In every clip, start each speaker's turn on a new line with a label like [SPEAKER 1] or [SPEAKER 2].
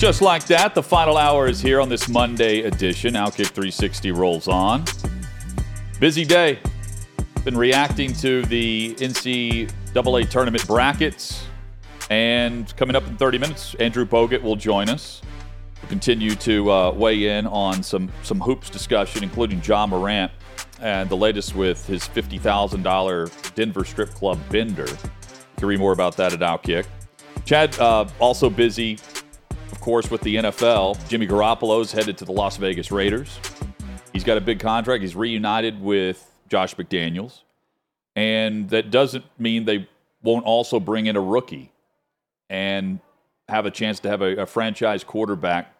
[SPEAKER 1] Just like that, the final hour is here on this Monday edition. Outkick 360 rolls on. Busy day. Been reacting to the NCAA tournament brackets. And coming up in 30 minutes, Andrew Bogut will join us. We'll continue to uh, weigh in on some, some hoops discussion, including Ja Morant and the latest with his $50,000 Denver strip club bender. You can read more about that at Outkick. Chad, uh, also busy of course, with the NFL. Jimmy Garoppolo's headed to the Las Vegas Raiders. He's got a big contract. He's reunited with Josh McDaniels. And that doesn't mean they won't also bring in a rookie and have a chance to have a, a franchise quarterback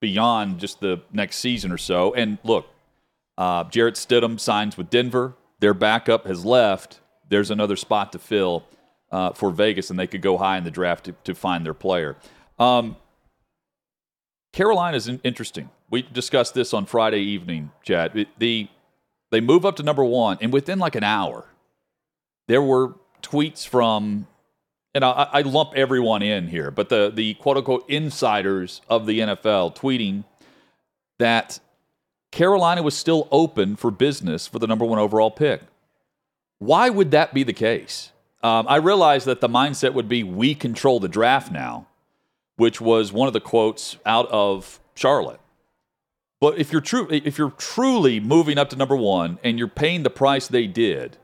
[SPEAKER 1] beyond just the next season or so. And look, uh, Jarrett Stidham signs with Denver. Their backup has left. There's another spot to fill uh, for Vegas, and they could go high in the draft to, to find their player. Um, Carolina is interesting. We discussed this on Friday evening, Chad. The they move up to number one, and within like an hour, there were tweets from, and I, I lump everyone in here, but the the quote unquote insiders of the NFL tweeting that Carolina was still open for business for the number one overall pick. Why would that be the case? Um, I realize that the mindset would be we control the draft now which was one of the quotes out of Charlotte. But if you're true, if you're truly moving up to number one and you're paying the price they did,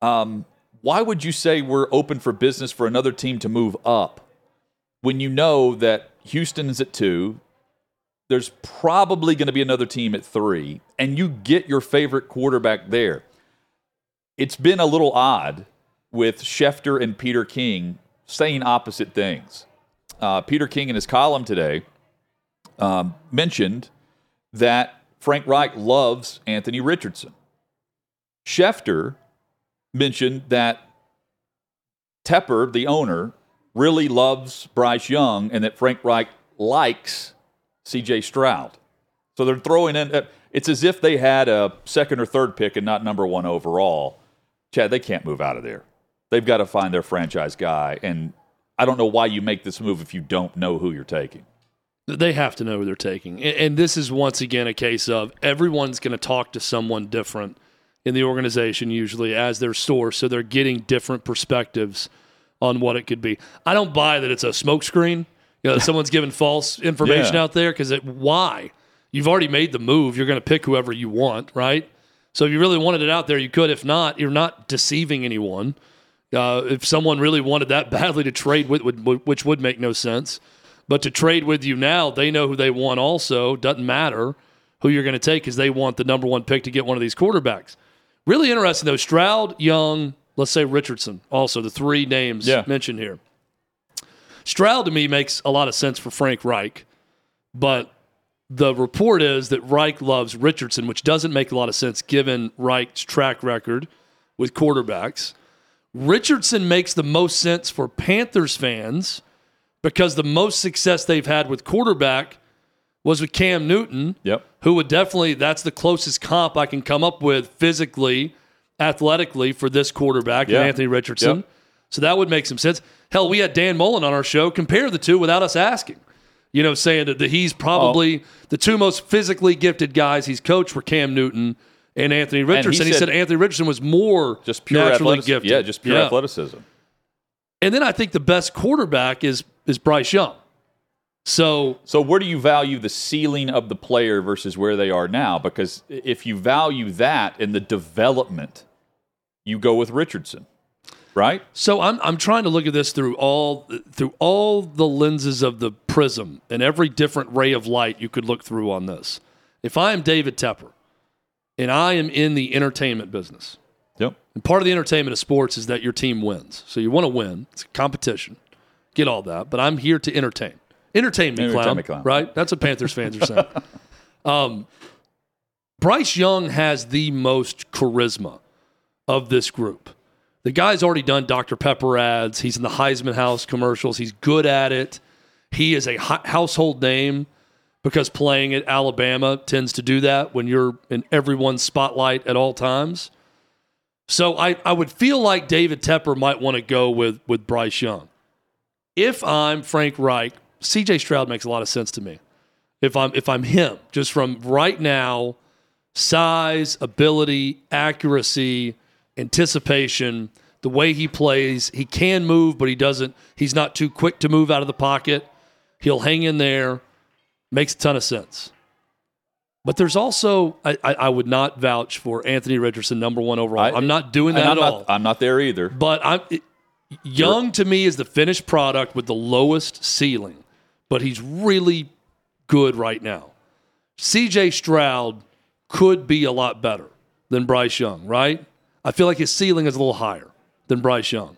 [SPEAKER 1] um, why would you say we're open for business for another team to move up when you know that Houston is at two? There's probably going to be another team at three, and you get your favorite quarterback there. It's been a little odd with Schefter and Peter King saying opposite things uh, Peter King in his column today um, mentioned that Frank Reich loves Anthony Richardson. Schefter mentioned that Tepper, the owner, really loves Bryce Young and that Frank Reich likes CJ Stroud. So they're throwing in, uh, it's as if they had a second or third pick and not number one overall. Chad, they can't move out of there. They've got to find their franchise guy. And I don't know why you make this move if you don't know who you're taking.
[SPEAKER 2] They have to know who they're taking. And this is once again a case of everyone's going to talk to someone different in the organization, usually as their source. So they're getting different perspectives on what it could be. I don't buy that it's a smokescreen. You know, someone's giving false information yeah. out there because why? You've already made the move. You're going to pick whoever you want, right? So if you really wanted it out there, you could. If not, you're not deceiving anyone. Uh, if someone really wanted that badly to trade with, which would make no sense, but to trade with you now, they know who they want. Also, doesn't matter who you're going to take because they want the number one pick to get one of these quarterbacks. Really interesting though. Stroud, Young, let's say Richardson. Also, the three names yeah. mentioned here. Stroud to me makes a lot of sense for Frank Reich, but the report is that Reich loves Richardson, which doesn't make a lot of sense given Reich's track record with quarterbacks. Richardson makes the most sense for Panthers fans because the most success they've had with quarterback was with Cam Newton.
[SPEAKER 1] Yep.
[SPEAKER 2] Who would definitely that's the closest comp I can come up with physically, athletically for this quarterback, yeah. Anthony Richardson. Yep. So that would make some sense. Hell, we had Dan Mullen on our show compare the two without us asking. You know, saying that he's probably oh. the two most physically gifted guys he's coached were Cam Newton and Anthony Richardson. And he, he, said, Anthony Richardson was more just pure naturally gifted.
[SPEAKER 1] Yeah, just pure yeah. athleticism.
[SPEAKER 2] And then I think the best quarterback is is Bryce Young. So,
[SPEAKER 1] so where do you value the ceiling of the player versus where they are now? Because if you value that in the development, you go with Richardson, right?
[SPEAKER 2] So I'm I'm trying to look at this through all through all the lenses of the prism and every different ray of light you could look through on this. If I am David Tepper, and I am in the entertainment business.
[SPEAKER 1] Yep.
[SPEAKER 2] And part of the entertainment of sports is that your team wins. So you want to win. It's a competition. Get all that. But I'm here to entertain. Entertain me, entertain clown, me clown. Right? That's what Panthers fans are saying. Um, Bryce Young has the most charisma of this group. The guy's already done Dr. Pepper ads. He's in the Heisman House commercials. He's good at it. He is a household name because playing at Alabama tends to do that when you're in everyone's spotlight at all times. So I, I would feel like David Tepper might want to go with, with Bryce Young. If I'm Frank Reich, CJ Stroud makes a lot of sense to me. If I'm if I'm him, just from right now, size, ability, accuracy, anticipation, the way he plays, he can move, but he doesn't. He's not too quick to move out of the pocket. He'll hang in there. Makes a ton of sense. But there's also, I, I, I would not vouch for Anthony Richardson, number one overall. I, am not doing that
[SPEAKER 1] I'm
[SPEAKER 2] at
[SPEAKER 1] not,
[SPEAKER 2] all.
[SPEAKER 1] I'm not there either.
[SPEAKER 2] But I'm it, Young to me is the finished product with the lowest ceiling, but he's really good right now. CJ Stroud could be a lot better than Bryce Young, right? I feel like his ceiling is a little higher than Bryce Young.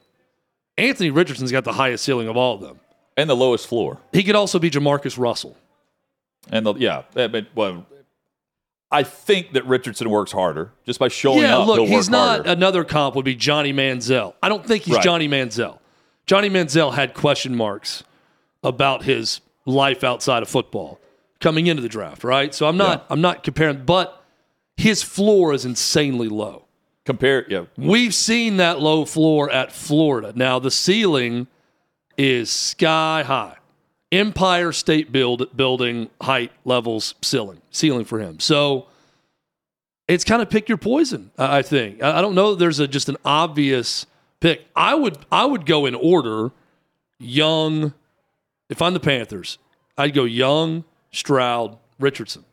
[SPEAKER 2] Anthony Richardson's got the highest ceiling of all of them.
[SPEAKER 1] And the lowest floor.
[SPEAKER 2] He could also be Jamarcus Russell.
[SPEAKER 1] And the, yeah, but, well, I think that Richardson works harder just by showing
[SPEAKER 2] yeah,
[SPEAKER 1] up.
[SPEAKER 2] look, he's not
[SPEAKER 1] harder.
[SPEAKER 2] another comp would be Johnny Manziel. I don't think he's
[SPEAKER 1] Right.
[SPEAKER 2] Johnny Manziel. Johnny Manziel had question marks about his life outside of football coming into the draft, right? So I'm not
[SPEAKER 1] Yeah.
[SPEAKER 2] I'm not comparing, but his floor is insanely low.
[SPEAKER 1] Compare, yeah,
[SPEAKER 2] We've seen that low floor at Florida. Now the ceiling is sky high. Empire State build, building height levels ceiling ceiling for him. So it's kind of pick your poison. I think. I don't know. There's a just an obvious pick. I would I would go in order. Young. If I'm the Panthers, I'd go Young, Stroud, Richardson.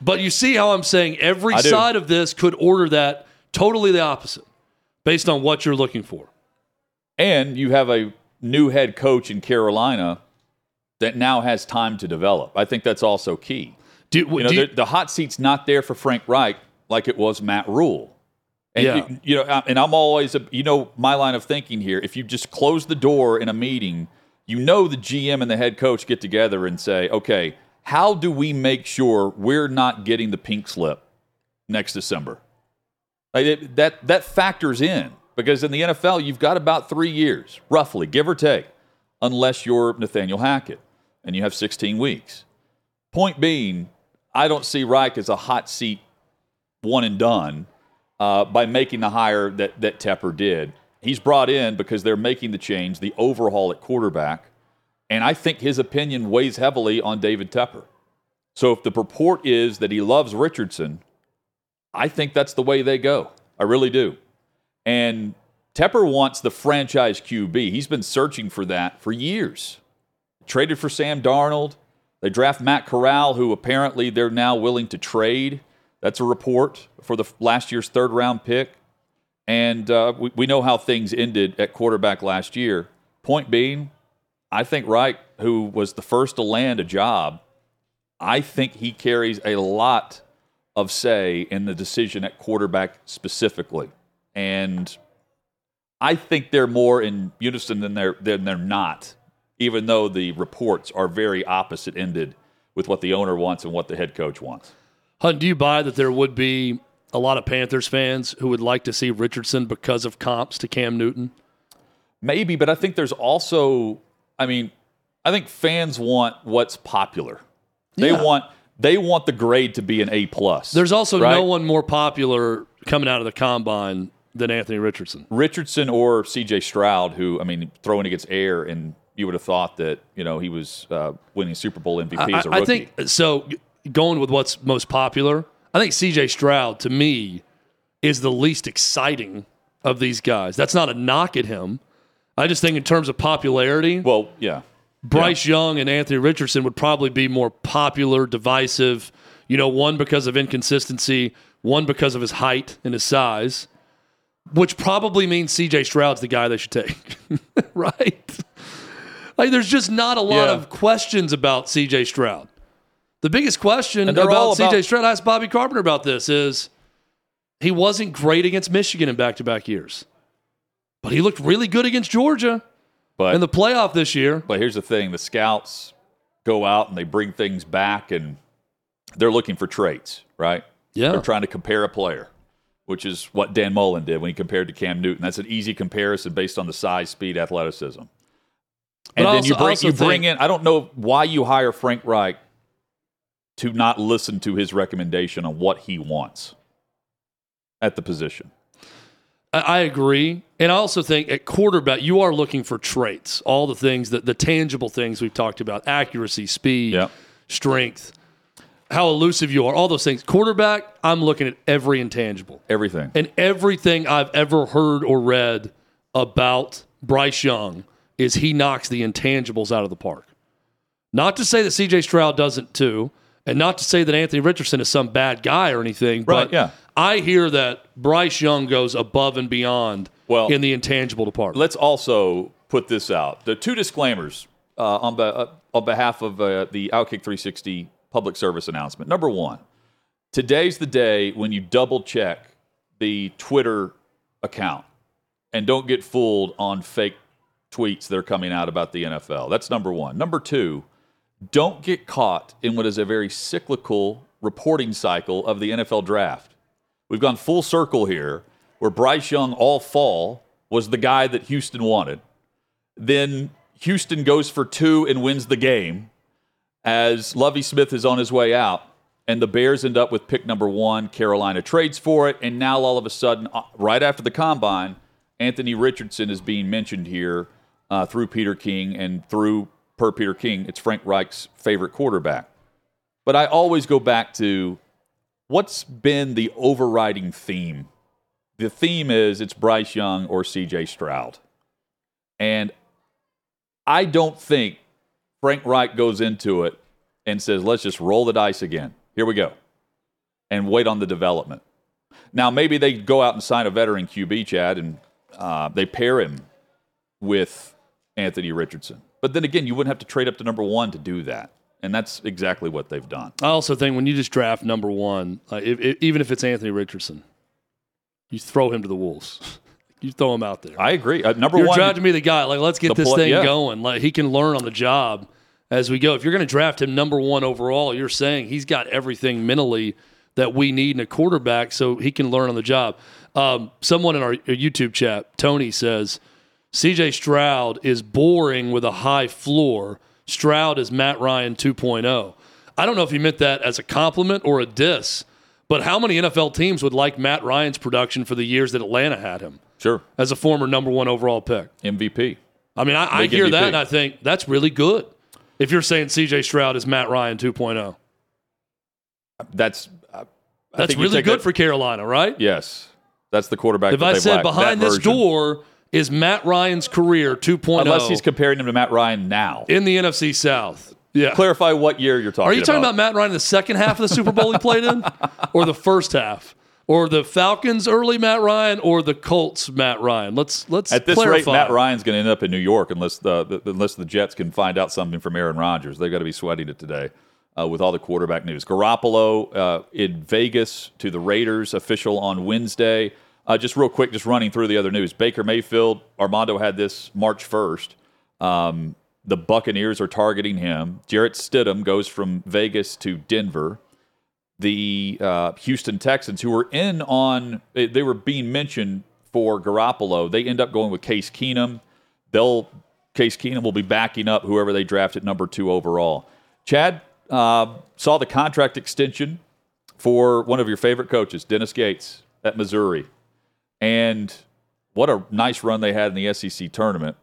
[SPEAKER 2] But you see how I'm saying every side of this could order that totally the opposite based on what you're looking for.
[SPEAKER 1] and you have a new head coach in Carolina that now has time to develop. I think that's also key.
[SPEAKER 2] Do,
[SPEAKER 1] You know,
[SPEAKER 2] you-
[SPEAKER 1] the, the hot seat's not there for Frank Reich like it was Matt Rhule. And
[SPEAKER 2] Yeah.
[SPEAKER 1] you, you know, and I'm always, you know, my line of thinking here. If you just close the door in a meeting, you know the GM and the head coach get together and say, okay, how do we make sure we're not getting the pink slip next December? Like it, that that factors in because in the NFL you've got about three years, roughly, give or take, unless you're Nathaniel Hackett and you have 16 weeks. Point being, I don't see Reich as a hot seat one and done uh, by making the hire that that Tepper did. He's brought in because they're making the change, the overhaul at quarterback, and I think his opinion weighs heavily on David Tepper. So if the purport is that he loves Richardson, I think that's the way they go. I really do. And Tepper wants the franchise QB. He's been searching for that for years. Traded for Sam Darnold. They draft Matt Corral, who apparently they're now willing to trade. That's a report for the last year's third round pick. And uh, we, we know how things ended at quarterback last year. Point being, I think Reich, who was the first to land a job, I think he carries a lot of say in the decision at quarterback specifically. And I think they're more in unison than they're than they're not, even though the reports are very opposite ended with what the owner wants and what the head coach wants.
[SPEAKER 2] Hunt, do you buy that there would be a lot of Panthers fans who would like to see Richardson because of comps to Cam Newton?
[SPEAKER 1] Maybe, but I think there's also I mean, I think fans want what's popular. They
[SPEAKER 2] Yeah.
[SPEAKER 1] want they want the grade to be an A plus.
[SPEAKER 2] There's also
[SPEAKER 1] right?
[SPEAKER 2] no one more popular coming out of the combine than Anthony Richardson.
[SPEAKER 1] Richardson or CJ Stroud, who I mean, throwing against air, and you would have thought that you know he was uh, winning Super Bowl MVP as a
[SPEAKER 2] I,
[SPEAKER 1] rookie.
[SPEAKER 2] I think so. Going with what's most popular, I think C.J. Stroud to me is the least exciting of these guys. That's not a knock at him. I just think in terms of popularity,
[SPEAKER 1] well, yeah,
[SPEAKER 2] Bryce Young and Anthony Richardson would probably be more popular, divisive. You know, one because of inconsistency, one because of his height and his size, which probably means CJ Stroud's the guy they should take, right? Like, there's just not a lot
[SPEAKER 1] Yeah.
[SPEAKER 2] of questions about CJ Stroud. The biggest question
[SPEAKER 1] And they're
[SPEAKER 2] about CJ Stroud, I asked Bobby Carpenter about this, is he wasn't great against Michigan in back to back years, but he looked really good against Georgia
[SPEAKER 1] but
[SPEAKER 2] in the playoff this year.
[SPEAKER 1] but here's the thing: the scouts go out and they bring things back, and they're looking for traits, right?
[SPEAKER 2] Yeah.
[SPEAKER 1] They're trying to compare a player, which is what Dan Mullen did when he compared to Cam Newton. That's an easy comparison based on the size, speed, athleticism. And
[SPEAKER 2] I
[SPEAKER 1] then you
[SPEAKER 2] also- I
[SPEAKER 1] bring you bring
[SPEAKER 2] think-
[SPEAKER 1] in. I don't know why you hire Frank Reich to not listen to his recommendation on what he wants at the position.
[SPEAKER 2] I, I agree. And I also think at quarterback, you are looking for traits, all the things that the tangible things we've talked about accuracy, speed,
[SPEAKER 1] Yep.
[SPEAKER 2] strength, how elusive you are, all those things. Quarterback, I'm looking at every intangible.
[SPEAKER 1] Everything.
[SPEAKER 2] And everything I've ever heard or read about Bryce Young is he knocks the intangibles out of the park. Not to say that CJ Stroud doesn't too, and not to say that Anthony Richardson is some bad guy or anything,
[SPEAKER 1] Right,
[SPEAKER 2] but
[SPEAKER 1] yeah.
[SPEAKER 2] I hear that Bryce Young goes above and beyond
[SPEAKER 1] Well,
[SPEAKER 2] in the intangible department.
[SPEAKER 1] Let's also put this out. The two disclaimers uh, on, be- uh, on behalf of uh, the Outkick 360 public service announcement. Number one, today's the day when you double check the Twitter account and don't get fooled on fake tweets that are coming out about the NFL. That's number one. Number two, don't get caught in what is a very cyclical reporting cycle of the NFL draft. We've gone full circle here where Bryce Young all fall was the guy that Houston wanted. Then Houston goes for two and wins the game as Lovie Smith is on his way out. And the Bears end up with pick number one. Carolina trades for it. And now all of a sudden, uh, right after the combine, Anthony Richardson is being mentioned here uh, through Peter King and through, per Peter King, it's Frank Reich's favorite quarterback. But I always go back to what's been the overriding theme? The theme is it's Bryce Young or CJ Stroud. And I don't think Frank Reich goes into it and says, let's just roll the dice again. Here we go. And wait on the development. Now, maybe they go out and sign a veteran QB, Chad, and uh, they pair him with Anthony Richardson. But then again, you wouldn't have to trade up to number one to do that. And that's exactly what they've done.
[SPEAKER 2] I also think when you just draft number one, uh, if, if, even if it's Anthony Richardson, you throw him to the wolves. you throw him out there.
[SPEAKER 1] I agree. Uh, number
[SPEAKER 2] You're
[SPEAKER 1] one,
[SPEAKER 2] drafting me the guy. Like, let's get this
[SPEAKER 1] play-
[SPEAKER 2] thing
[SPEAKER 1] yeah.
[SPEAKER 2] going. Like, he can learn on the job as we go. If you're going to draft him number one overall, you're saying he's got everything mentally that we need in a quarterback, so he can learn on the job. Um, someone in our YouTube chat, Tony says, C.J. Stroud is boring with a high floor. Stroud is Matt Ryan 2.0. I don't know if he meant that as a compliment or a diss, but how many NFL teams would like Matt Ryan's production for the years that Atlanta had him
[SPEAKER 1] sure,
[SPEAKER 2] as a former number one overall pick?
[SPEAKER 1] MVP.
[SPEAKER 2] I mean, I, I hear
[SPEAKER 1] MVP.
[SPEAKER 2] that and I think that's really good. If you're saying CJ Stroud is Matt Ryan 2.0,
[SPEAKER 1] That's uh,
[SPEAKER 2] that's really good
[SPEAKER 1] that-
[SPEAKER 2] for Carolina, right?
[SPEAKER 1] Yes, That's the quarterback.
[SPEAKER 2] If I said
[SPEAKER 1] lacked,
[SPEAKER 2] behind this
[SPEAKER 1] version.
[SPEAKER 2] door is Matt Ryan's career 2.0
[SPEAKER 1] unless he's comparing him to Matt Ryan now.
[SPEAKER 2] in the NFC South. Yeah.
[SPEAKER 1] Clarify what year you're talking.
[SPEAKER 2] Are you talking about Matt Ryan in the second half of the Super Bowl he played in, or the first half, or the Falcons early Matt Ryan, or the Colts Matt Ryan? Let's let's
[SPEAKER 1] At this
[SPEAKER 2] clarify.
[SPEAKER 1] rate, Matt Ryan's going to end up in New York unless the, the unless the Jets can find out something from Aaron Rodgers. They've got to be sweating it today uh, with all the quarterback news. Garoppolo uh, in Vegas to the Raiders, official on Wednesday. Uh, just real quick, just running through the other news. Baker Mayfield, Armando had this March first. Um, the Buccaneers are targeting him. Jarrett Stidham goes from Vegas to Denver. The uh, Houston Texans, who were in on, they were being mentioned for Garoppolo. They end up going with Case Keenum. They'll Case Keenum will be backing up whoever they draft at number two overall. Chad uh, saw the contract extension for one of your favorite coaches, Dennis Gates at Missouri, and what a nice run they had in the SEC tournament.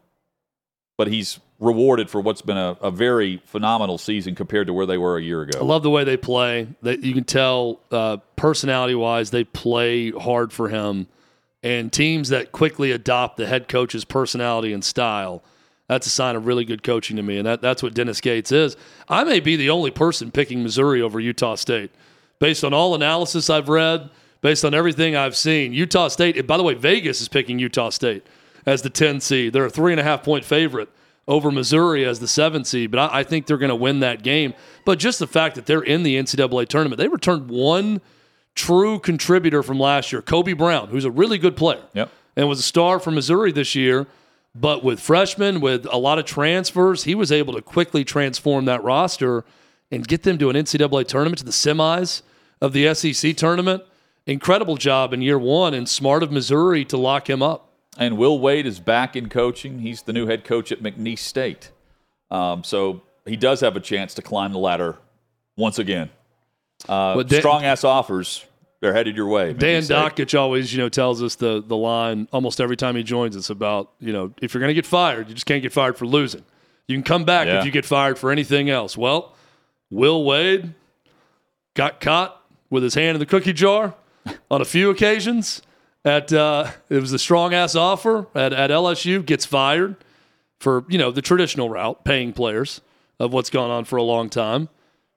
[SPEAKER 1] But he's rewarded for what's been a, a very phenomenal season compared to where they were a year ago.
[SPEAKER 2] I love the way they play. That you can tell uh, personality wise, they play hard for him. And teams that quickly adopt the head coach's personality and style, that's a sign of really good coaching to me. And that, that's what Dennis Gates is. I may be the only person picking Missouri over Utah State. Based on all analysis I've read, based on everything I've seen, Utah State, by the way, Vegas is picking Utah State as the 10 seed. They're a three and a half point favorite over Missouri as the seven seed, but I, I think they're going to win that game. But just the fact that they're in the NCAA tournament, they returned one true contributor from last year, Kobe Brown, who's a really good player
[SPEAKER 1] Yep.
[SPEAKER 2] and was a star for Missouri this year. But with freshmen, with a lot of transfers, he was able to quickly transform that roster and get them to an NCAA tournament, to the semis of the SEC tournament. Incredible job in year one, and smart of Missouri to lock him up.
[SPEAKER 1] And Will Wade is back in coaching. He's the new head coach at McNeese State. Um, so he does have a chance to climb the ladder once again. Uh,
[SPEAKER 2] But Dan-
[SPEAKER 1] strong ass offers they're headed your way.
[SPEAKER 2] Dan. Dakich always, you know, tells us the the line almost every time he joins us about, you know, if you're going to get fired, you just can't get fired for losing. You can come back
[SPEAKER 1] Yeah.
[SPEAKER 2] if you get fired for anything else. Well, Will Wade got caught with his hand in the cookie jar on a few occasions. At uh, it was a strong ass offer at, at LSU. Gets fired for you know the traditional route, paying players of what's gone on for a long time.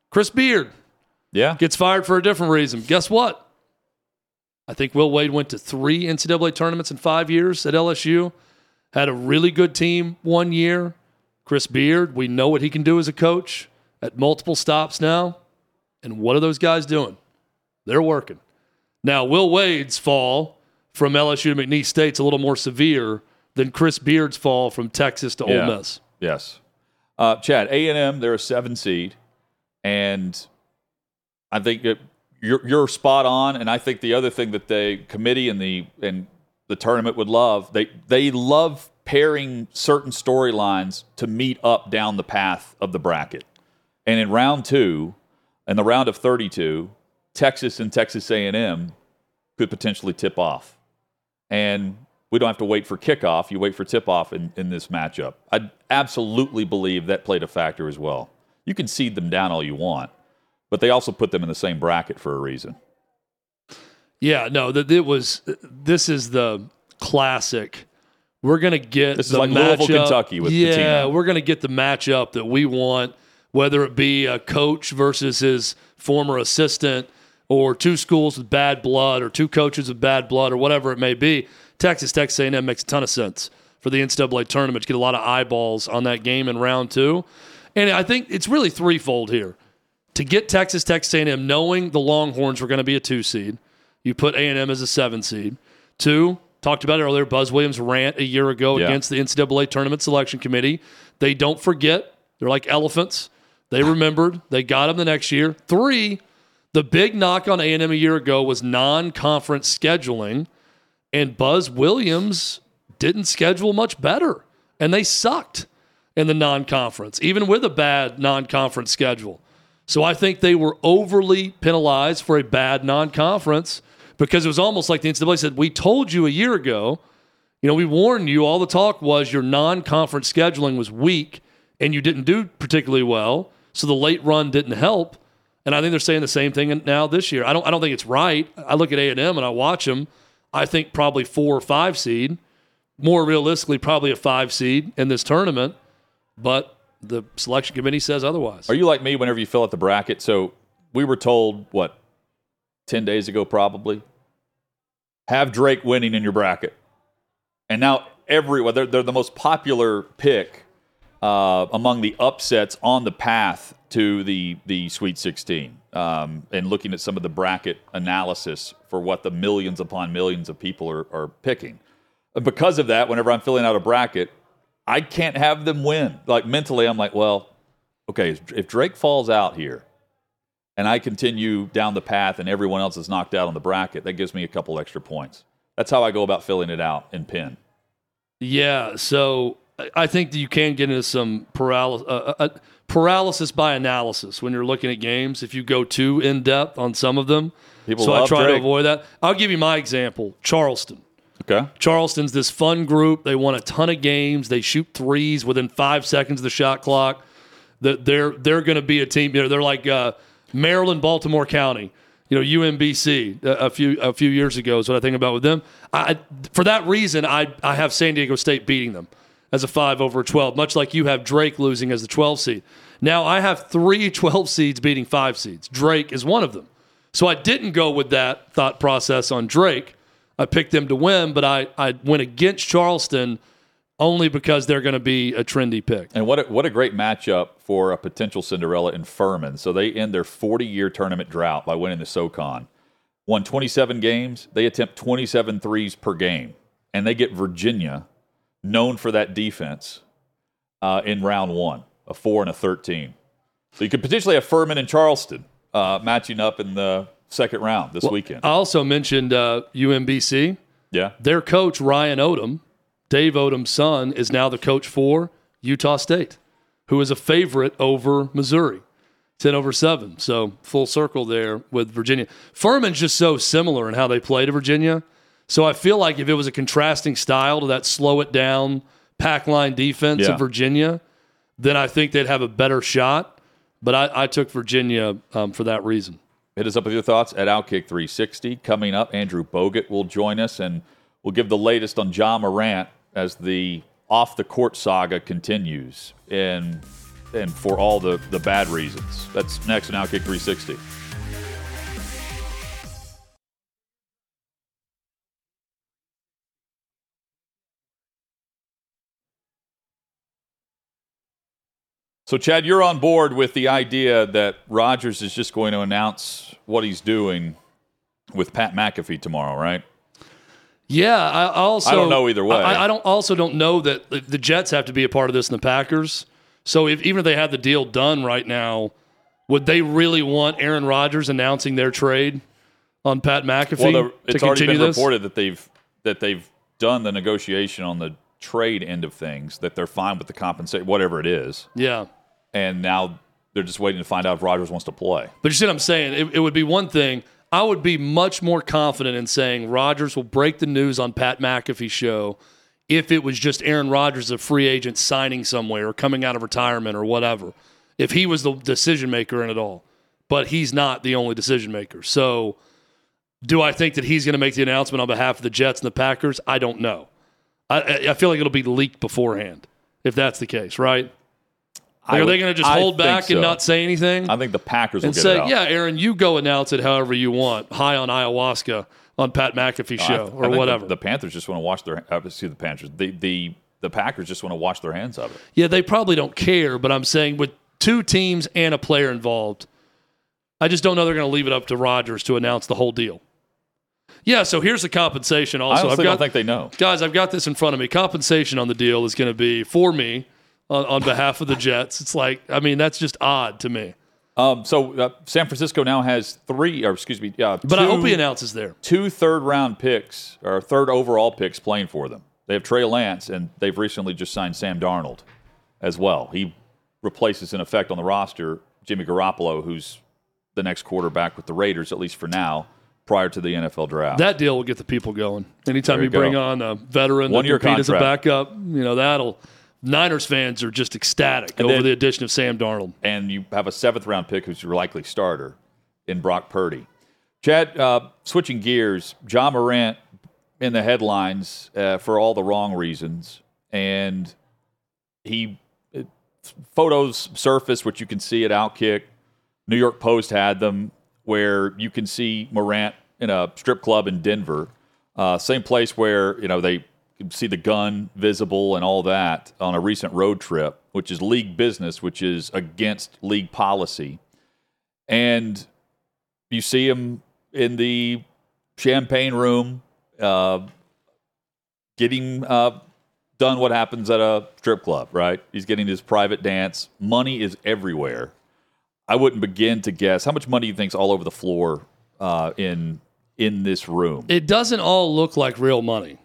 [SPEAKER 2] Chris Beard
[SPEAKER 1] Yeah.
[SPEAKER 2] gets fired for a different reason. Guess what? I think Will Wade went to three NCAA tournaments in five years at LSU. Had a really good team one year. Chris Beard, we know what he can do as a coach at multiple stops now. And what are those guys doing? They're working. Now, Will Wade's fall from LSU to McNeese State's a little more severe than Chris Beard's fall from Texas to
[SPEAKER 1] Yeah.
[SPEAKER 2] Ole Miss.
[SPEAKER 1] Yes. Uh, Chad, A and M, they're a seven seed, and I think that you're you're spot on. And I think the other thing that the committee and the and the tournament would love they they love pairing certain storylines to meet up down the path of the bracket. And in round two, in the round of 32, Texas and Texas A&M could potentially tip off. And we don't have to wait for kickoff. You wait for tip off in, in this matchup. I absolutely believe that played a factor as well. You can seed them down all you want, but they also put them in the same bracket for a reason.
[SPEAKER 2] Yeah, no, that it was. This is the classic. We're gonna get
[SPEAKER 1] This is
[SPEAKER 2] the
[SPEAKER 1] like Louisville, Kentucky with
[SPEAKER 2] yeah. We're gonna get the matchup that we want, whether it be a coach versus his former assistant, or two schools with bad blood, or two coaches with bad blood, or whatever it may be. Texas Texas A&M makes a ton of sense for the NCAA tournament to get a lot of eyeballs on that game in round two, and I think it's really threefold here to get Texas Texas A&M knowing the Longhorns were going to be a two seed. You put A&M as a seven seed. Two, talked about it earlier, Buzz Williams rant a year ago
[SPEAKER 1] Yeah.
[SPEAKER 2] against the NCAA Tournament Selection Committee. They don't forget. They're like elephants. They remembered. They got them the next year. Three, the big knock on A&M a year ago was non-conference scheduling, and Buzz Williams didn't schedule much better, and they sucked in the non-conference, even with a bad non-conference schedule. So I think they were overly penalized for a bad non-conference because it was almost like the NCAA said, "We told you a year ago, you know, we warned you. All the talk was your non-conference scheduling was weak, and you didn't do particularly well. So the late run didn't help." And I think they're saying the same thing now this year. I don't. I don't think it's right. I look at A and M and I watch them. I think probably four or five seed. More realistically, probably a five seed in this tournament. But the selection committee says otherwise.
[SPEAKER 1] Are you like me whenever you fill out the bracket? So we were told, what, 10 days ago probably? Have Drake winning in your bracket. And now everyone, they're, they're the most popular pick uh, among the upsets on the path to the, the Sweet 16. Um, and looking at some of the bracket analysis for what the millions upon millions of people are, are picking. Because of that, whenever I'm filling out a bracket, I can't have them win. Like mentally, I'm like, well, okay, if Drake falls out here and I continue down the path and everyone else is knocked out on the bracket, that gives me a couple extra points. That's how I go about filling it out in pin.
[SPEAKER 2] Yeah, so I- think that you can get into some paralysis, uh, uh, paralysis by analysis when you're looking at games. If you go too in depth on some of them,
[SPEAKER 1] People
[SPEAKER 2] so I try to
[SPEAKER 1] Drake.
[SPEAKER 2] avoid that. I'll give you my example: Charleston.
[SPEAKER 1] Okay.
[SPEAKER 2] Charleston's this fun group. They won a ton of games. They shoot threes within five seconds of the shot clock. That they're they're going to be a team. You know, they're like uh, Maryland, Baltimore County. You know, UMBC a, a few a few years ago is what I think about with them. I, for that reason, I I have San Diego State beating them as a five over a twelve, much like you have Drake losing as the twelve seed. Now I have three 12 seeds beating five seeds. Drake is one of them. So I didn't go with that thought process on Drake. I picked them to win, but I, I went against Charleston only because they're going to be a trendy pick.
[SPEAKER 1] And what a, what a great matchup for a potential Cinderella in Furman. So they end their 40 year tournament drought by winning the SoCon. Won 27 games. They attempt 27 threes per game. And they get Virginia, known for that defense, uh, in round one, a four and a 13. So you could potentially have Furman and Charleston uh, matching up in the second round this weekend.
[SPEAKER 2] I also mentioned uh, UMBC.
[SPEAKER 1] yeah.
[SPEAKER 2] Their coach, Ryan Odom, Dave Odom's son, is now the coach for Utah State, who is a favorite over Missouri. 10 over 7. So full circle there with Virginia. Furman's just so similar in how they play to Virginia. So I feel like if it was a contrasting style to that slow it down pack line defense
[SPEAKER 1] Yeah.
[SPEAKER 2] of Virginia, then I think they'd have a better shot. But I, I took Virginia um, for that reason.
[SPEAKER 1] Hit us up with your thoughts at Outkick 360. Coming up, Andrew Bogut will join us and we'll give the latest on Ja Morant as the off the court saga continues and and for all the, the bad reasons. That's next on Outkick 360. So, Chad, you're on board with the idea that Rodgers is just going to announce what he's doing with Pat McAfee tomorrow, right?
[SPEAKER 2] Yeah, I also
[SPEAKER 1] I don't know either way.
[SPEAKER 2] I, I don't also don't know that the- Jets have to be a part of this and the Packers. So if even if they had the deal done right now, would they really want Aaron Rodgers announcing their trade on Pat McAfee
[SPEAKER 1] Well, the,
[SPEAKER 2] to
[SPEAKER 1] it's already been
[SPEAKER 2] this?
[SPEAKER 1] reported that they've that they've done the negotiation on the trade end of things. That they're fine with the compensation, whatever it is,
[SPEAKER 2] Yeah.
[SPEAKER 1] And now they're just waiting to find out if Rodgers wants to play.
[SPEAKER 2] But you see what I'm saying? It, it would be one thing. I would be much more confident in saying Rodgers will break the news on Pat McAfee show if it was just Aaron Rodgers, a free agent signing somewhere or coming out of retirement or whatever. If he was the decision maker in it all, but he's not the only decision maker. So, do I think that he's going to make the announcement on behalf of the Jets and the Packers? I don't know. I, I feel like it'll be leaked beforehand if that's the case, right? Like, are
[SPEAKER 1] would-
[SPEAKER 2] they going to just
[SPEAKER 1] I
[SPEAKER 2] hold back and not say anything?
[SPEAKER 1] I think the Packers will
[SPEAKER 2] and
[SPEAKER 1] get
[SPEAKER 2] say, yeah, Aaron, you go announce it however you want, high on ayahuasca on Pat McAfee
[SPEAKER 1] I-
[SPEAKER 2] show
[SPEAKER 1] I
[SPEAKER 2] or whatever.
[SPEAKER 1] The, the Panthers just want to wash their. Uh, excuse the Panthers. The the the Packers just want to wash their hands of it.
[SPEAKER 2] yeah, they probably don't care, but I'm saying with two teams and a player involved, I just don't know they're going to leave it up to Rodgers to announce the whole deal. Yeah, so here's the compensation.
[SPEAKER 1] I
[SPEAKER 2] Also,
[SPEAKER 1] honestly
[SPEAKER 2] I've got
[SPEAKER 1] don't think they know.
[SPEAKER 2] guys, I've got this in front of me. Compensation on the deal is going to be for me on, on behalf of the Jets. It's like, I mean, that's just odd to me.
[SPEAKER 1] Um, so uh, San Francisco now has three, or excuse me, uh,
[SPEAKER 2] But I hope he announces there.
[SPEAKER 1] two third round picks or third overall picks playing for them. They have Trey Lance, and they've recently just signed Sam Darnold as well. He replaces, in effect, on the roster Jimmy Garoppolo, who's the next quarterback with the Raiders, at least for now, prior to the NFL draft.
[SPEAKER 2] That deal will get the people going. Anytime
[SPEAKER 1] There
[SPEAKER 2] you
[SPEAKER 1] you
[SPEAKER 2] bring on a veteran
[SPEAKER 1] One
[SPEAKER 2] that
[SPEAKER 1] year
[SPEAKER 2] compete as a backup, you know that'll. Niners fans are just ecstatic
[SPEAKER 1] And
[SPEAKER 2] over
[SPEAKER 1] then-
[SPEAKER 2] the addition of Sam Darnold.
[SPEAKER 1] and you have a seventh round pick who's your likely starter in Brock Purdy. Chad, uh, switching gears, Ja Morant in the headlines uh, for all the wrong reasons, and he it, photos surfaced, which you can see at Outkick. New York Post had them where you can see Morant in a strip club in Denver, uh, same place where you know they see the gun visible and all that on a recent road trip, which is league business, which is against league policy, and you see him in the champagne room, uh, getting uh, done what happens at a strip club, right? He's getting his private dance. Money is everywhere. I wouldn't begin to guess how much money you think's all over the floor uh, in in this room.
[SPEAKER 2] It doesn't all look like real money.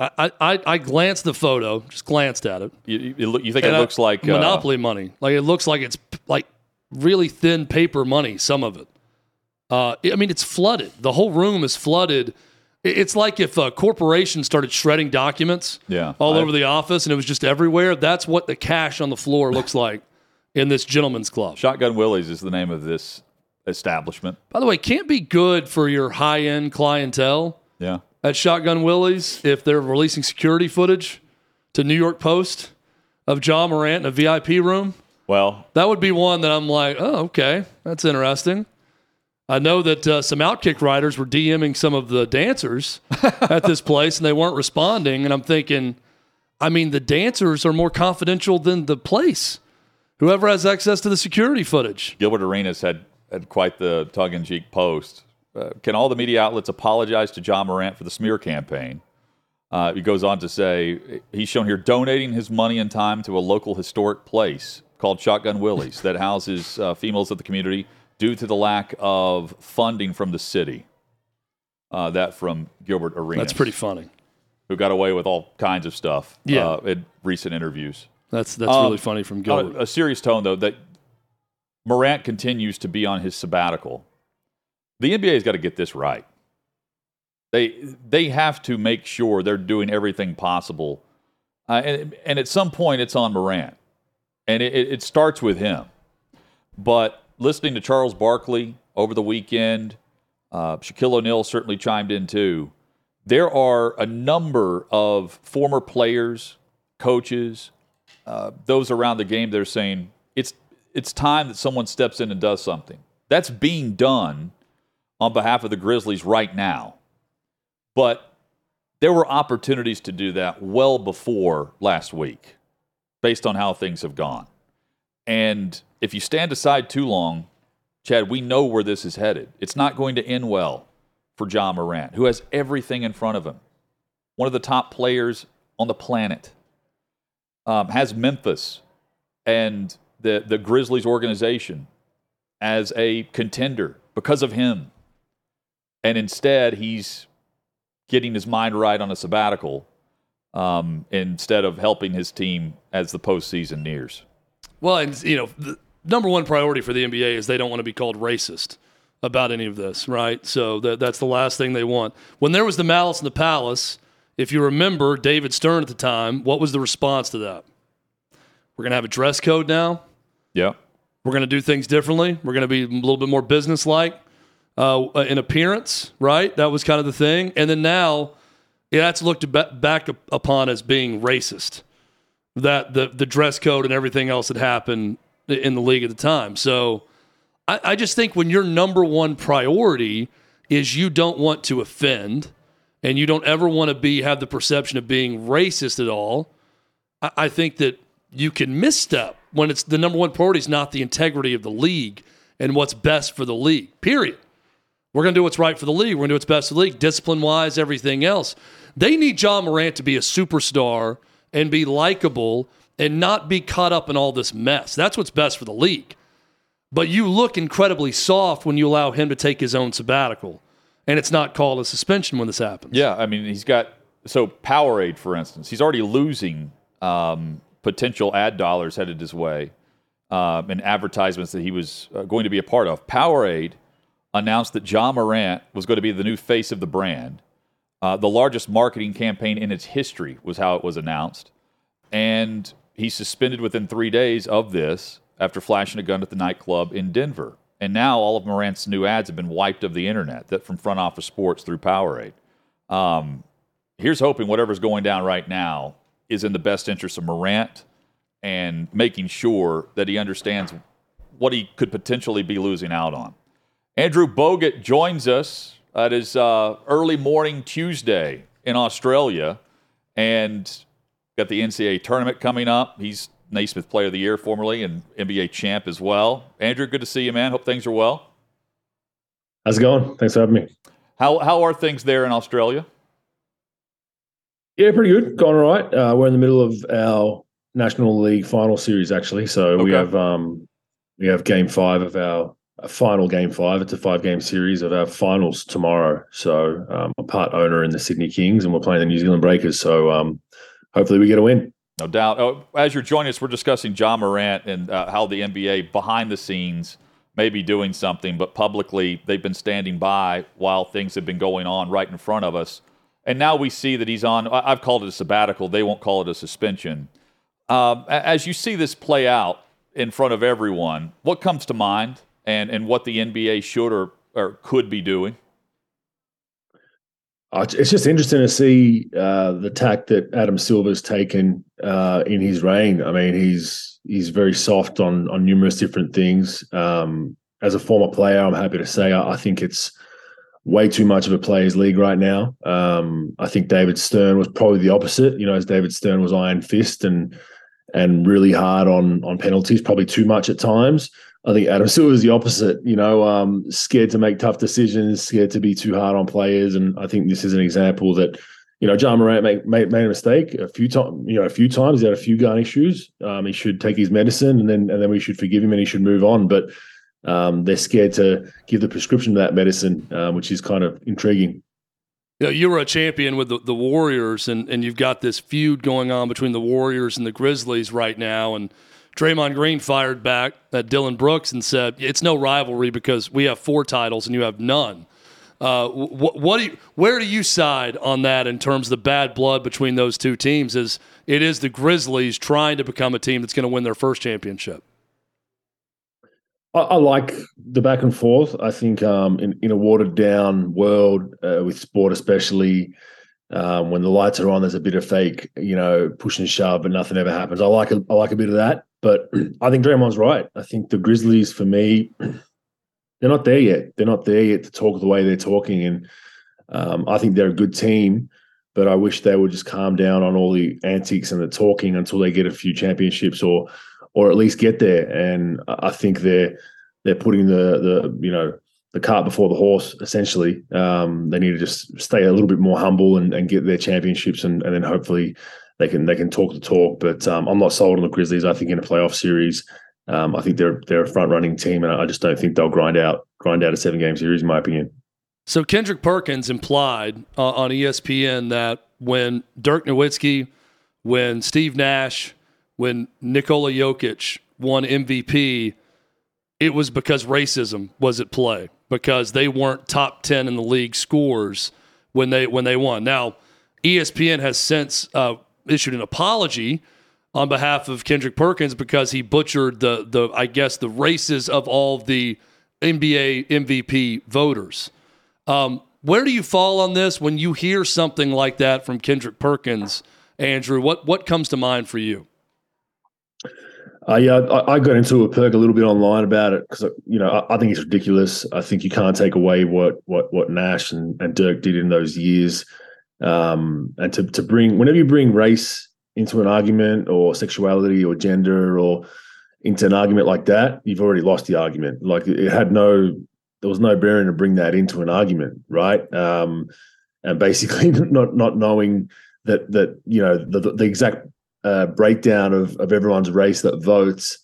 [SPEAKER 2] I, I, I glanced the photo, just glanced at it.
[SPEAKER 1] You, you, you look- you think it
[SPEAKER 2] I-
[SPEAKER 1] looks like uh,
[SPEAKER 2] monopoly money. Like it looks like it's p- like really thin paper money. Some of it. Uh, I mean, it's flooded. The whole room is flooded. It's like if a corporation started shredding documents
[SPEAKER 1] Yeah,
[SPEAKER 2] all
[SPEAKER 1] I-
[SPEAKER 2] over the office and it was just everywhere. That's what the cash on the floor looks like in this gentleman's club.
[SPEAKER 1] Shotgun Willie's is the name of this establishment.
[SPEAKER 2] By the way, can't be good for your high end clientele
[SPEAKER 1] Yeah.
[SPEAKER 2] At Shotgun Willie's if they're releasing security footage to New York Post of Ja Morant in a VIP room.
[SPEAKER 1] Well,
[SPEAKER 2] That would be one that I'm like, oh, okay, that's interesting. I know that uh, some Outkick writers were DMing some of the dancers at this place and they weren't responding. And I'm thinking, I mean, the dancers are more confidential than the place. Whoever has access to the security footage.
[SPEAKER 1] Gilbert Arenas had, had quite the tongue in cheek post. Uh, can all the media outlets apologize to Ja Morant for the smear campaign? Uh, he goes on to say he's shown here donating his money and time to a local historic place called Shotgun Willie's that houses uh, females of the community due to the lack of funding from the city. Uh, that from Gilbert Arenas.
[SPEAKER 2] That's pretty funny.
[SPEAKER 1] Who got away with all kinds of stuff
[SPEAKER 2] Yeah.
[SPEAKER 1] uh, in recent interviews.
[SPEAKER 2] That's that's
[SPEAKER 1] Um,
[SPEAKER 2] really funny from Gilbert.
[SPEAKER 1] a, a serious tone, though, that Morant continues to be on his sabbatical, the NBA has got to get this right. They they have to make sure they're doing everything possible, uh, and and at some point it's on Morant, and it, it starts with him. But listening to Charles Barkley over the weekend, uh, Shaquille O'Neal certainly chimed in too. There are a number of former players, coaches, uh, those around the game. They're saying it's it's time that someone steps in and does something. That's being done on behalf of the Grizzlies right now. But there were opportunities to do that well before last week, based on how things have gone. And if you stand aside too long, Chad, we know where this is headed. It's not going to end well for Ja Morant, who has everything in front of him. One of the top players on the planet. Um, has Memphis and the, the Grizzlies organization as a contender because of him. And instead, he's getting his mind right on a sabbatical um, instead of helping his team as the postseason nears.
[SPEAKER 2] Well, and you know, the number one priority for the NBA is they don't want to be called racist about any of this, right? So that, that's the last thing they want. When there was the malice in the palace, if you remember David Stern at the time, what was the response to that? We're going to have a dress code now.
[SPEAKER 1] Yeah.
[SPEAKER 2] We're going to do things differently. We're going to be a little bit more businesslike uh, in appearance, right? That was kind of the thing. And then now, yeah, that's looked back upon as being racist. That the the dress code and everything else that happened in the league at the time. So I, I just think when your number one priority is you don't want to offend and you don't ever want to be have the perception of being racist at all, I, I think that you can misstep when it's the number one priority is not the integrity of the league and what's best for the league. Period. We're going to do what's right for the league. We're going to do what's best for the league, discipline wise, everything else. They need Ja Morant to be a superstar and be likable and not be caught up in all this mess. That's what's best for the league. But you look incredibly soft when you allow him to take his own sabbatical, and it's not called a suspension when this happens.
[SPEAKER 1] Yeah, I mean, he's got so Powerade, for instance, he's already losing um, potential ad dollars headed his way um, and advertisements that he was uh, going to be a part of. Powerade announced that Ja Morant was going to be the new face of the brand. Uh, the largest marketing campaign in its history was how it was announced. And he's suspended within three days of this after flashing a gun at the nightclub in Denver. And now all of Morant's new ads have been wiped of the internet that from front office sports through Powerade. Um, here's hoping whatever's going down right now is in the best interest of Morant and making sure that he understands what he could potentially be losing out on. Andrew Bogut joins us at his uh, early morning Tuesday in Australia and got the NCAA tournament coming up. He's Naismith Player of the Year formerly and NBA champ as well. Andrew, good to see you, man. Hope things are well.
[SPEAKER 3] How's it going? Thanks for having me.
[SPEAKER 1] How, how are things there in Australia?
[SPEAKER 3] Yeah, pretty good. Going all right. Uh, we're in the middle of our National League final series, actually. So okay. we have um, we have game five of our final game five. It's a five game series of our finals tomorrow. So um, I'm a part owner in the Sydney Kings, and we're playing the New Zealand Breakers. So um, hopefully we get a win.
[SPEAKER 1] No doubt. Oh, as you're joining us, we're discussing Ja Morant and uh, how the NBA behind the scenes may be doing something, but publicly they've been standing by while things have been going on right in front of us. And now we see that he's on, I've called it a sabbatical. They won't call it a suspension. Um, as you see this play out in front of everyone, what comes to mind and, and what the NBA should or, or could be doing?
[SPEAKER 3] Uh, it's just interesting to see uh, the tack that Adam Silver's taken uh, in his reign. I mean, he's he's very soft on on numerous different things. Um, as a former player, I'm happy to say I, I think it's way too much of a players' league right now. Um, I think David Stern was probably the opposite. You know, as David Stern was iron fist and and really hard on on penalties, probably too much at times. I think Adam Silver is the opposite. You know, um, scared to make tough decisions, scared to be too hard on players, and I think this is an example that. You know, Ja Morant made, made, made a mistake a few times. You know, a few times he had a few gun issues. Um, he should take his medicine, and then and then we should forgive him, and he should move on. But um, they're scared to give the prescription to that medicine, um, which is kind of intriguing.
[SPEAKER 2] You, know, you were a champion with the, the Warriors, and, and you've got this feud going on between the Warriors and the Grizzlies right now. And Draymond Green fired back at Dillon Brooks and said, "It's no rivalry because we have four titles and you have none." Uh, what, do you, where do you side on that in terms of the bad blood between those two teams? Is it is the Grizzlies trying to become a team that's going to win their first championship?
[SPEAKER 3] I, I, like the back and forth. I think um, in, in a watered down world uh, with sport, especially um, when the lights are on, there's a bit of fake, you know, push and shove, but nothing ever happens. I like a, I like a bit of that, but I think Draymond's right. I think the Grizzlies, for me, they're not there yet. They're not there yet to talk the way they're talking, and um, I think they're a good team. But I wish they would just calm down on all the antics and the talking until they get a few championships or or at least get there. And I think they're they're putting the the you know the cart before the horse. Essentially, um, they need to just stay a little bit more humble and, and get their championships, and, and then hopefully they can they can talk the talk. But um, I'm not sold on the Grizzlies. I think in a playoff series, um, I think they're they're a front running team, and I just don't think they'll grind out grind out a seven game series, in my opinion.
[SPEAKER 2] So Kendrick Perkins implied uh, on ESPN that when Dirk Nowitzki, when Steve Nash, when Nikola Jokic won MVP, it was because racism was at play because they weren't top 10 in the league scores when they when they won. Now, ESPN has since uh, issued an apology on behalf of Kendrick Perkins because he butchered the the I guess the races of all the NBA MVP voters. Um, where do you fall on this when you hear something like that from Kendrick Perkins, Andrew? What what comes to mind for you?
[SPEAKER 3] Uh, yeah, I, I, got into a perk a little bit online about it because you know I, I, think it's ridiculous. I think you can't take away what what what Nash and, and Dirk did in those years, um, and to to bring whenever you bring race into an argument or sexuality or gender or into an argument like that, you've already lost the argument. Like it had no, there was no bearing to bring that into an argument, right? Um, and basically not not knowing that that you know the the exact uh, breakdown of of everyone's race that votes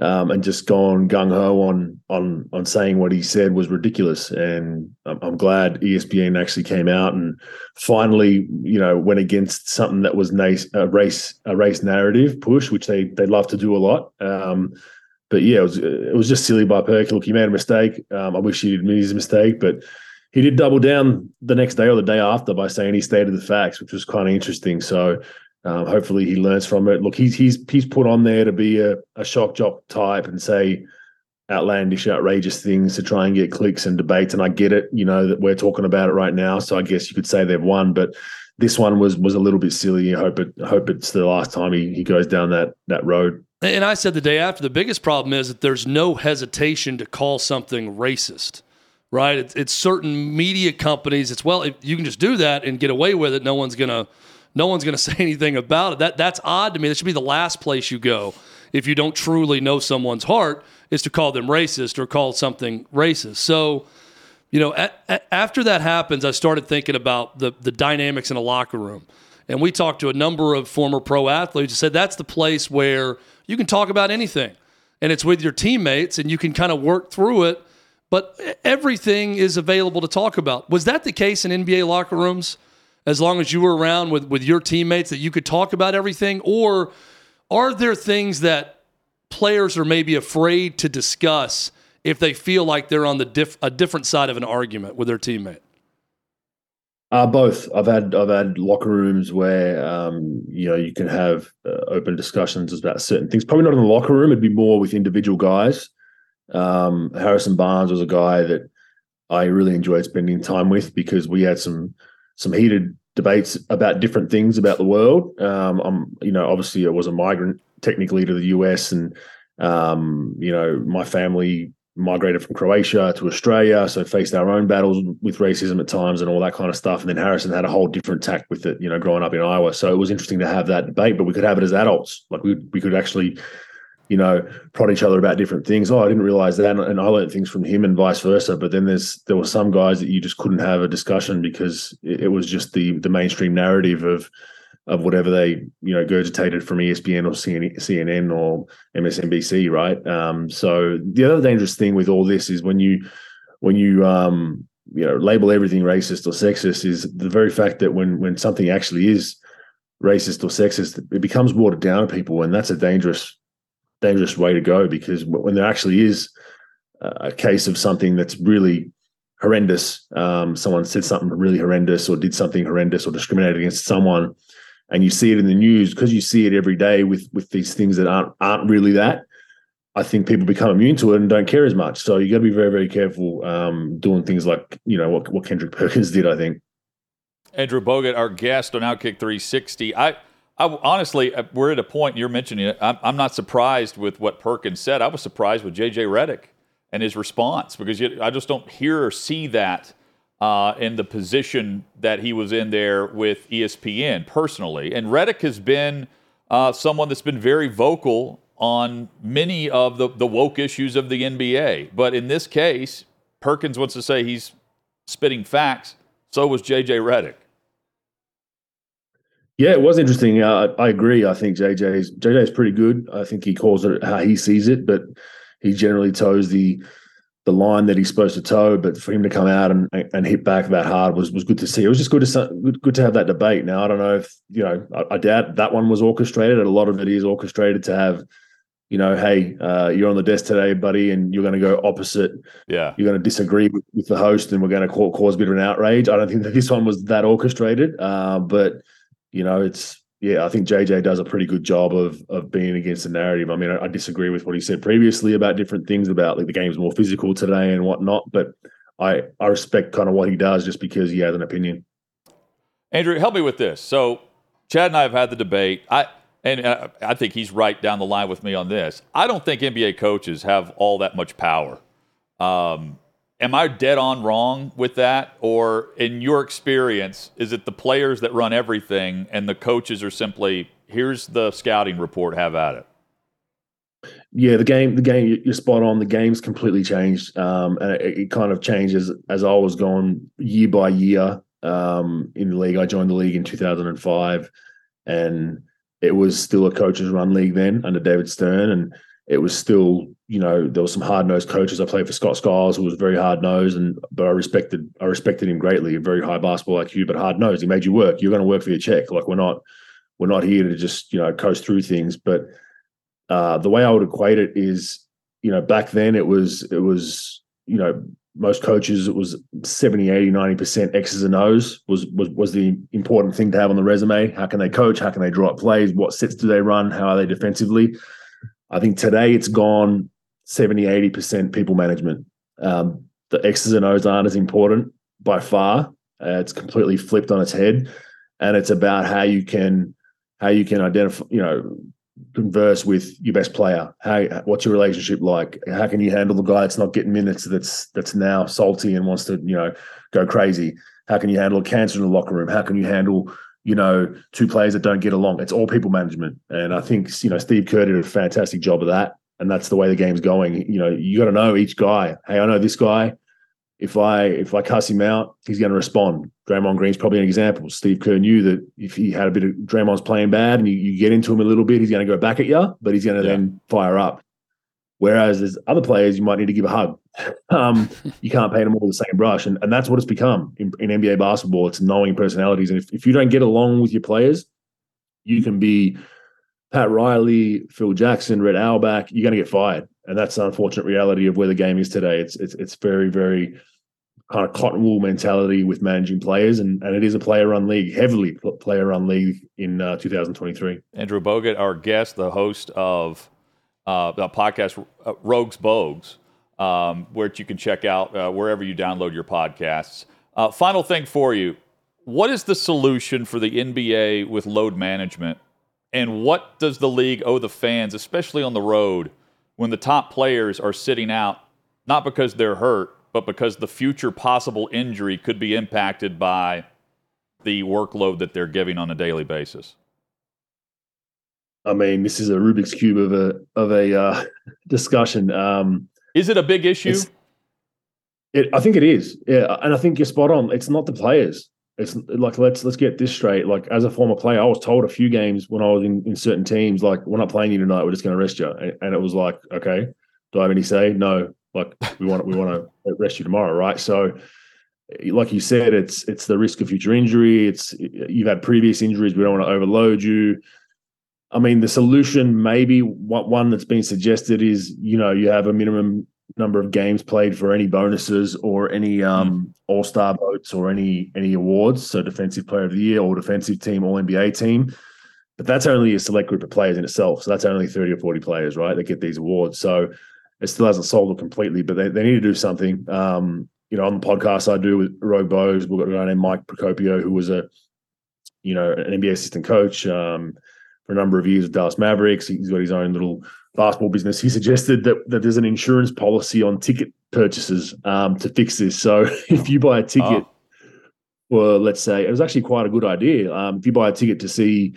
[SPEAKER 3] um, and just gone gung ho on on on saying what he said was ridiculous. And I'm, I'm, glad ESPN actually came out and finally, you know, went against something that was nice, a race a race narrative push, which they they love to do a lot. Um, but yeah, it was it was just silly by Perk. Look, he made a mistake. Um, I wish he'd admit his mistake, but he did double down the next day or the day after by saying he stated the facts, which was kind of interesting. So um, hopefully he learns from it. Look, he's he's he's put on there to be a, a shock jock type and say outlandish, outrageous things to try and get clicks and debates. And I get it, you know, that we're talking about it right now. So I guess you could say they've won, but this one was was a little bit silly. I hope it I hope it's the last time he, he goes down that that road.
[SPEAKER 2] And I said the day after, the biggest problem is that there's no hesitation to call something racist, right? It's, it's certain media companies. It's well, you can just do that and get away with it. No one's gonna no one's going to say anything about it. That that's odd to me. That should be the last place you go if you don't truly know someone's heart is to call them racist or call something racist. So, you know, at, at, after that happens, I started thinking about the the dynamics in a locker room. And we talked to a number of former pro athletes who said that's the place where you can talk about anything. And it's with your teammates and you can kind of work through it, but everything is available to talk about. Was that the case in NBA locker rooms? As long as you were around with, with your teammates that you could talk about everything? Or are there things that players are maybe afraid to discuss if they feel like they're on the diff, a different side of an argument with their teammate?
[SPEAKER 3] Uh, both. I've had I've had locker rooms where um, you know you can have uh, open discussions about certain things. Probably not in the locker room. It'd be more with individual guys. Um, Harrison Barnes was a guy that I really enjoyed spending time with because we had some some heated debates about different things about the world. Um, I'm, you know, obviously I was a migrant technically to the US, and um, you know, my family migrated from Croatia to Australia, so faced our own battles with racism at times and all that kind of stuff. And then Harrison had a whole different tack with it, you know, growing up in Iowa. So it was interesting to have that debate, but we could have it as adults. Like we we could actually you know, prod each other about different things. Oh, I didn't realize that, and I learned things from him, and vice versa. But then there's there were some guys that you just couldn't have a discussion because it, was just the the mainstream narrative of of whatever they you know gurgitated from ESPN or CNN or MSNBC, right? Um, so the other dangerous thing with all this is when you when you um, you know label everything racist or sexist is the very fact that when when something actually is racist or sexist, it becomes watered down to people, and that's a dangerous dangerous way to go because when there actually is a case of something that's really horrendous, um, someone said something really horrendous or did something horrendous or discriminated against someone, and you see it in the news because you see it every day with with these things that aren't aren't really that. I think people become immune to it and don't care as much. So you got to be very very careful um, doing things like you know what what Kendrick Perkins did. I think.
[SPEAKER 1] Andrew Bogut, our guest on Outkick 360. I, I honestly, uh, we're at a point you're mentioning it. I'm, I'm not surprised with what Perkins said. I was surprised with JJ Redick and his response because you, I just don't hear or see that uh, in the position that he was in there with ESPN personally. And Redick has been uh, someone that's been very vocal on many of the, the woke issues of the NBA. But in this case, Perkins wants to say he's spitting facts. So was JJ Redick.
[SPEAKER 3] Yeah, it was interesting. Uh, I agree. I think JJ's JJ's pretty good. I think he calls it how he sees it, but he generally toes the the line that he's supposed to toe. But for him to come out and and hit back that hard was was good to see. It was just good to good, good to have that debate. Now I don't know if you know. I, I doubt that one was orchestrated. A lot of it is orchestrated to have you know, hey, uh, you're on the desk today, buddy, and you're going to go opposite.
[SPEAKER 1] Yeah.
[SPEAKER 3] You're going to disagree with, with, the host, and we're going to cause a bit of an outrage. I don't think that this one was that orchestrated, uh, but you know, it's yeah, I think JJ does a pretty good job of of being against the narrative. I mean, I, I, disagree with what he said previously about different things about like the game's more physical today and whatnot, but I I respect kind of what he does just because he has an opinion.
[SPEAKER 1] Andrew, help me with this. So, Chad and I have had the debate. I and uh, I think he's right down the line with me on this. I don't think NBA coaches have all that much power. Um, Am I dead on wrong with that? Or in your experience, is it the players that run everything and the coaches are simply, here's the scouting report, have at it?
[SPEAKER 3] Yeah, the game, the game, you're spot on. The game's completely changed, um, and it, it, kind of changes as I was going year by year um, in the league. I joined the league in 2005, and it was still a coaches run league then under David Stern, and it was still, you know, there was some hard nosed coaches. I played for Scott Skiles, who was very hard nosed, and but I respected I respected him greatly. A very high basketball IQ, but hard nosed. He made you work. You're going to work for your check. Like we're not we're not here to just you know coast through things. But uh, the way I would equate it is, you know, back then it was it was you know most coaches it was 70 80 90% x's and o's was was was the important thing to have on the resume how can they coach how can they draw up plays what sets do they run how are they defensively I think today it's gone 70, 80% people management. Um, the X's and O's aren't as important by far. Uh, it's completely flipped on its head. And it's about how you can how you can identify, you know, converse with your best player. How what's your relationship like? How can you handle the guy that's not getting minutes that's that's now salty and wants to, you know, go crazy? How can you handle cancer in the locker room? How can you handle you know, two players that don't get along. It's all people management. And I think, you know, Steve Kerr did a fantastic job of that. And that's the way the game's going. You know, you got to know each guy. Hey, I know this guy. If I if I cuss him out, he's going to respond. Draymond Green's probably an example. Steve Kerr knew that if he had a bit of Draymond's playing bad and you, you get into him a little bit, he's going to go back at you, but he's going to yeah. then fire up. Whereas there's other players you might need to give a hug. Um, you can't paint them all the same brush, and, and that's what it's become in, in NBA basketball. It's knowing personalities, and if, if you don't get along with your players, you can be Pat Riley, Phil Jackson, Red Auerbach. You're going to get fired, and that's the unfortunate reality of where the game is today. It's it's it's very very kind of cotton wool mentality with managing players, and, and it is a player run league, heavily player run league in uh, 2023.
[SPEAKER 1] Andrew Bogut, our guest, the host of uh, the podcast uh, Rogues Bogues, um, which you can check out uh, wherever you download your podcasts. Uh, final thing for you what is the solution for the NBA with load management? And what does the league owe the fans, especially on the road, when the top players are sitting out, not because they're hurt, but because the future possible injury could be impacted by the workload that they're giving on a daily basis?
[SPEAKER 3] I mean, this is a Rubik's cube of a of a uh, discussion. Um,
[SPEAKER 1] is it a big issue?
[SPEAKER 3] It, I think it is. Yeah, and I think you're spot on. It's not the players. It's like let's let's get this straight. Like as a former player, I was told a few games when I was in, in certain teams, like we're not playing you tonight. We're just going to rest you. And, and, it was like, okay, do I have any say? No. Like we want we want to rest you tomorrow, right? So, like you said, it's it's the risk of future injury. It's you've had previous injuries. We don't want to overload you I mean, the solution maybe what one that's been suggested is you know you have a minimum number of games played for any bonuses or any um, mm. All Star votes or any any awards. So Defensive Player of the Year, All Defensive Team, All NBA Team. But that's only a select group of players in itself. So that's only thirty or forty players, right? That get these awards. So it still hasn't solved it completely, but they, they need to do something. Um, you know, on the podcast I do with Rogue Bogues, we've got a guy named Mike Procopio, who was a, you know, an NBA assistant coach um, for a number of years with Dallas Mavericks. He's got his own little basketball business. He suggested that, that there's an insurance policy on ticket purchases um, to fix this. So if you buy a ticket, oh. well, let's say it was actually quite a good idea. Um, if you buy a ticket to see,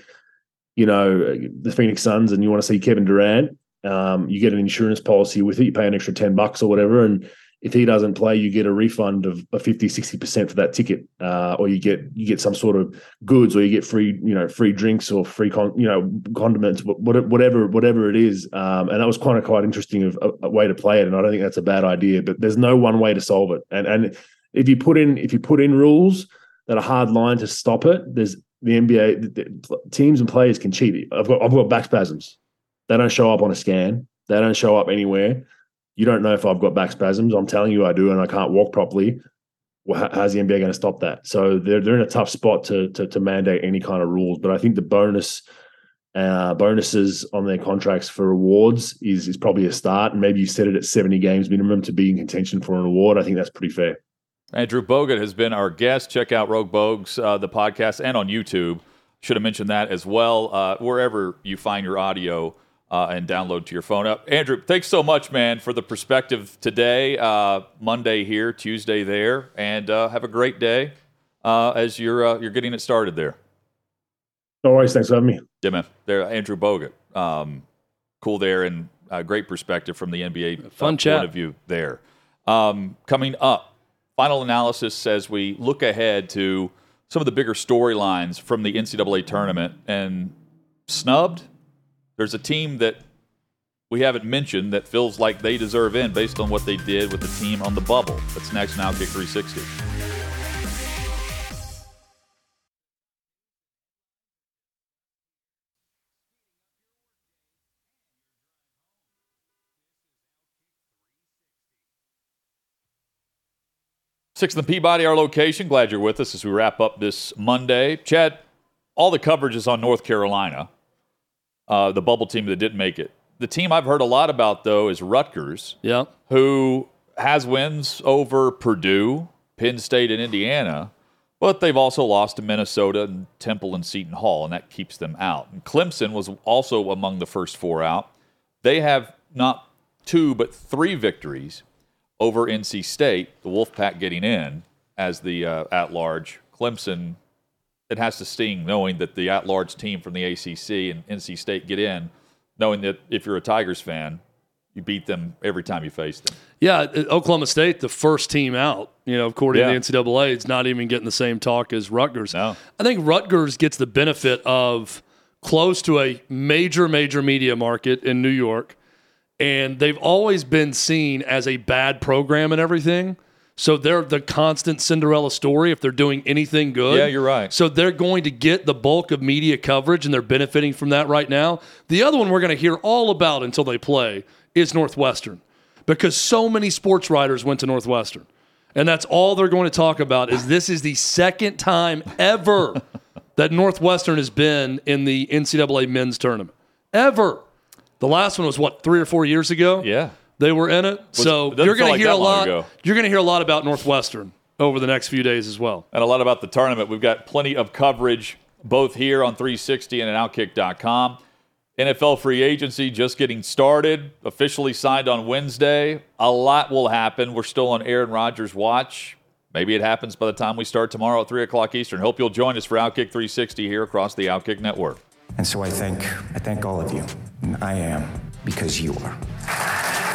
[SPEAKER 3] you know, the Phoenix Suns and you want to see Kevin Durant, um, you get an insurance policy with it. You pay an extra 10 bucks or whatever. And if he doesn't play, you get a refund of, of 50, 60% for that ticket. Uh, or you get, you get some sort of goods or you get free, you know, free drinks or free, con, you know, condiments, whatever, whatever it is. Um, and that was quite of quite interesting of a, a way to play it. And I don't think that's a bad idea, but there's no one way to solve it. And, and if you put in, if you put in rules that are hard line to stop it, there's the NBA the, the teams and players can cheat. I've got, I've got back spasms they don't show up on a scan. They don't show up anywhere. You don't know if I've got back spasms. I'm telling you I do, and I can't walk properly. Well, how's the NBA going to stop that? So they're they're in a tough spot to to, to mandate any kind of rules. But I think the bonus uh, bonuses on their contracts for awards is is probably a start. And maybe you set it at 70 games minimum to be in contention for an award. I think that's pretty fair.
[SPEAKER 1] Andrew Bogut has been our guest. Check out Rogue Bogues, uh, the podcast, and on YouTube. Should have mentioned that as well. Uh, wherever you find your audio uh, and download to your phone. Uh, Andrew, thanks so much, man, for the perspective today. Uh, Monday here, Tuesday there, and uh, have a great day uh, as you're uh, you're getting it started there.
[SPEAKER 3] No worries. Thanks for having me.
[SPEAKER 1] Yeah, man. There, Andrew Bogut. Um, cool there, and great perspective from the NBA
[SPEAKER 2] Fun chat.
[SPEAKER 1] point of view there. Um, coming up, final analysis as we look ahead to some of the bigger storylines from the NCAA tournament and snubbed there's a team that we haven't mentioned that feels like they deserve in based on what they did with the team on the bubble. That's next now, Kick 360. Sixth and Peabody, our location. Glad you're with us as we wrap up this Monday. Chad, all the coverage is on North Carolina uh, the bubble team that didn't make it. The team I've heard a lot about though is Rutgers.
[SPEAKER 2] Yeah.
[SPEAKER 1] Who has wins over Purdue, Penn State, and Indiana, but they've also lost to Minnesota and Temple and Seton Hall, and that keeps them out. And Clemson was also among the first four out. They have not two but three victories over NC State. The Wolfpack getting in as the uh, at-large. Clemson it has to sting knowing that the at-large team from the ACC and NC State get in, knowing that if you're a Tigers fan, you beat them every time you face them.
[SPEAKER 2] Yeah, uh, Oklahoma State, the first team out, you know, according yeah. to the NCAA, it's not even getting the same talk as Rutgers.
[SPEAKER 1] No.
[SPEAKER 2] I think Rutgers gets the benefit of close to a major, major media market in New York, and they've always been seen as a bad program and everything. So they're the constant Cinderella story if they're doing anything good.
[SPEAKER 1] Yeah, you're right.
[SPEAKER 2] So they're going to get the bulk of media coverage and they're benefiting from that right now. The other one we're going to hear all about until they play is Northwestern because so many sports writers went to Northwestern. And that's all they're going to talk about is this is the second time ever that Northwestern has been in the NCAA men's tournament. Ever. The last one was what, three or four years ago?
[SPEAKER 1] Yeah.
[SPEAKER 2] They were in it. so you're going like to hear a lot. You're going to hear a lot about Northwestern over the next few days as well.
[SPEAKER 1] And a lot about the tournament. We've got plenty of coverage both here on 360 and at Outkick.com. NFL free agency just getting started, officially signed on Wednesday. A lot will happen. We're still on Aaron Rodgers' watch. Maybe it happens by the time we start tomorrow at 3 o'clock Eastern. Hope you'll join us for Outkick 360 here across the Outkick Network.
[SPEAKER 4] And so I thank, I thank all of you. And I am because you are.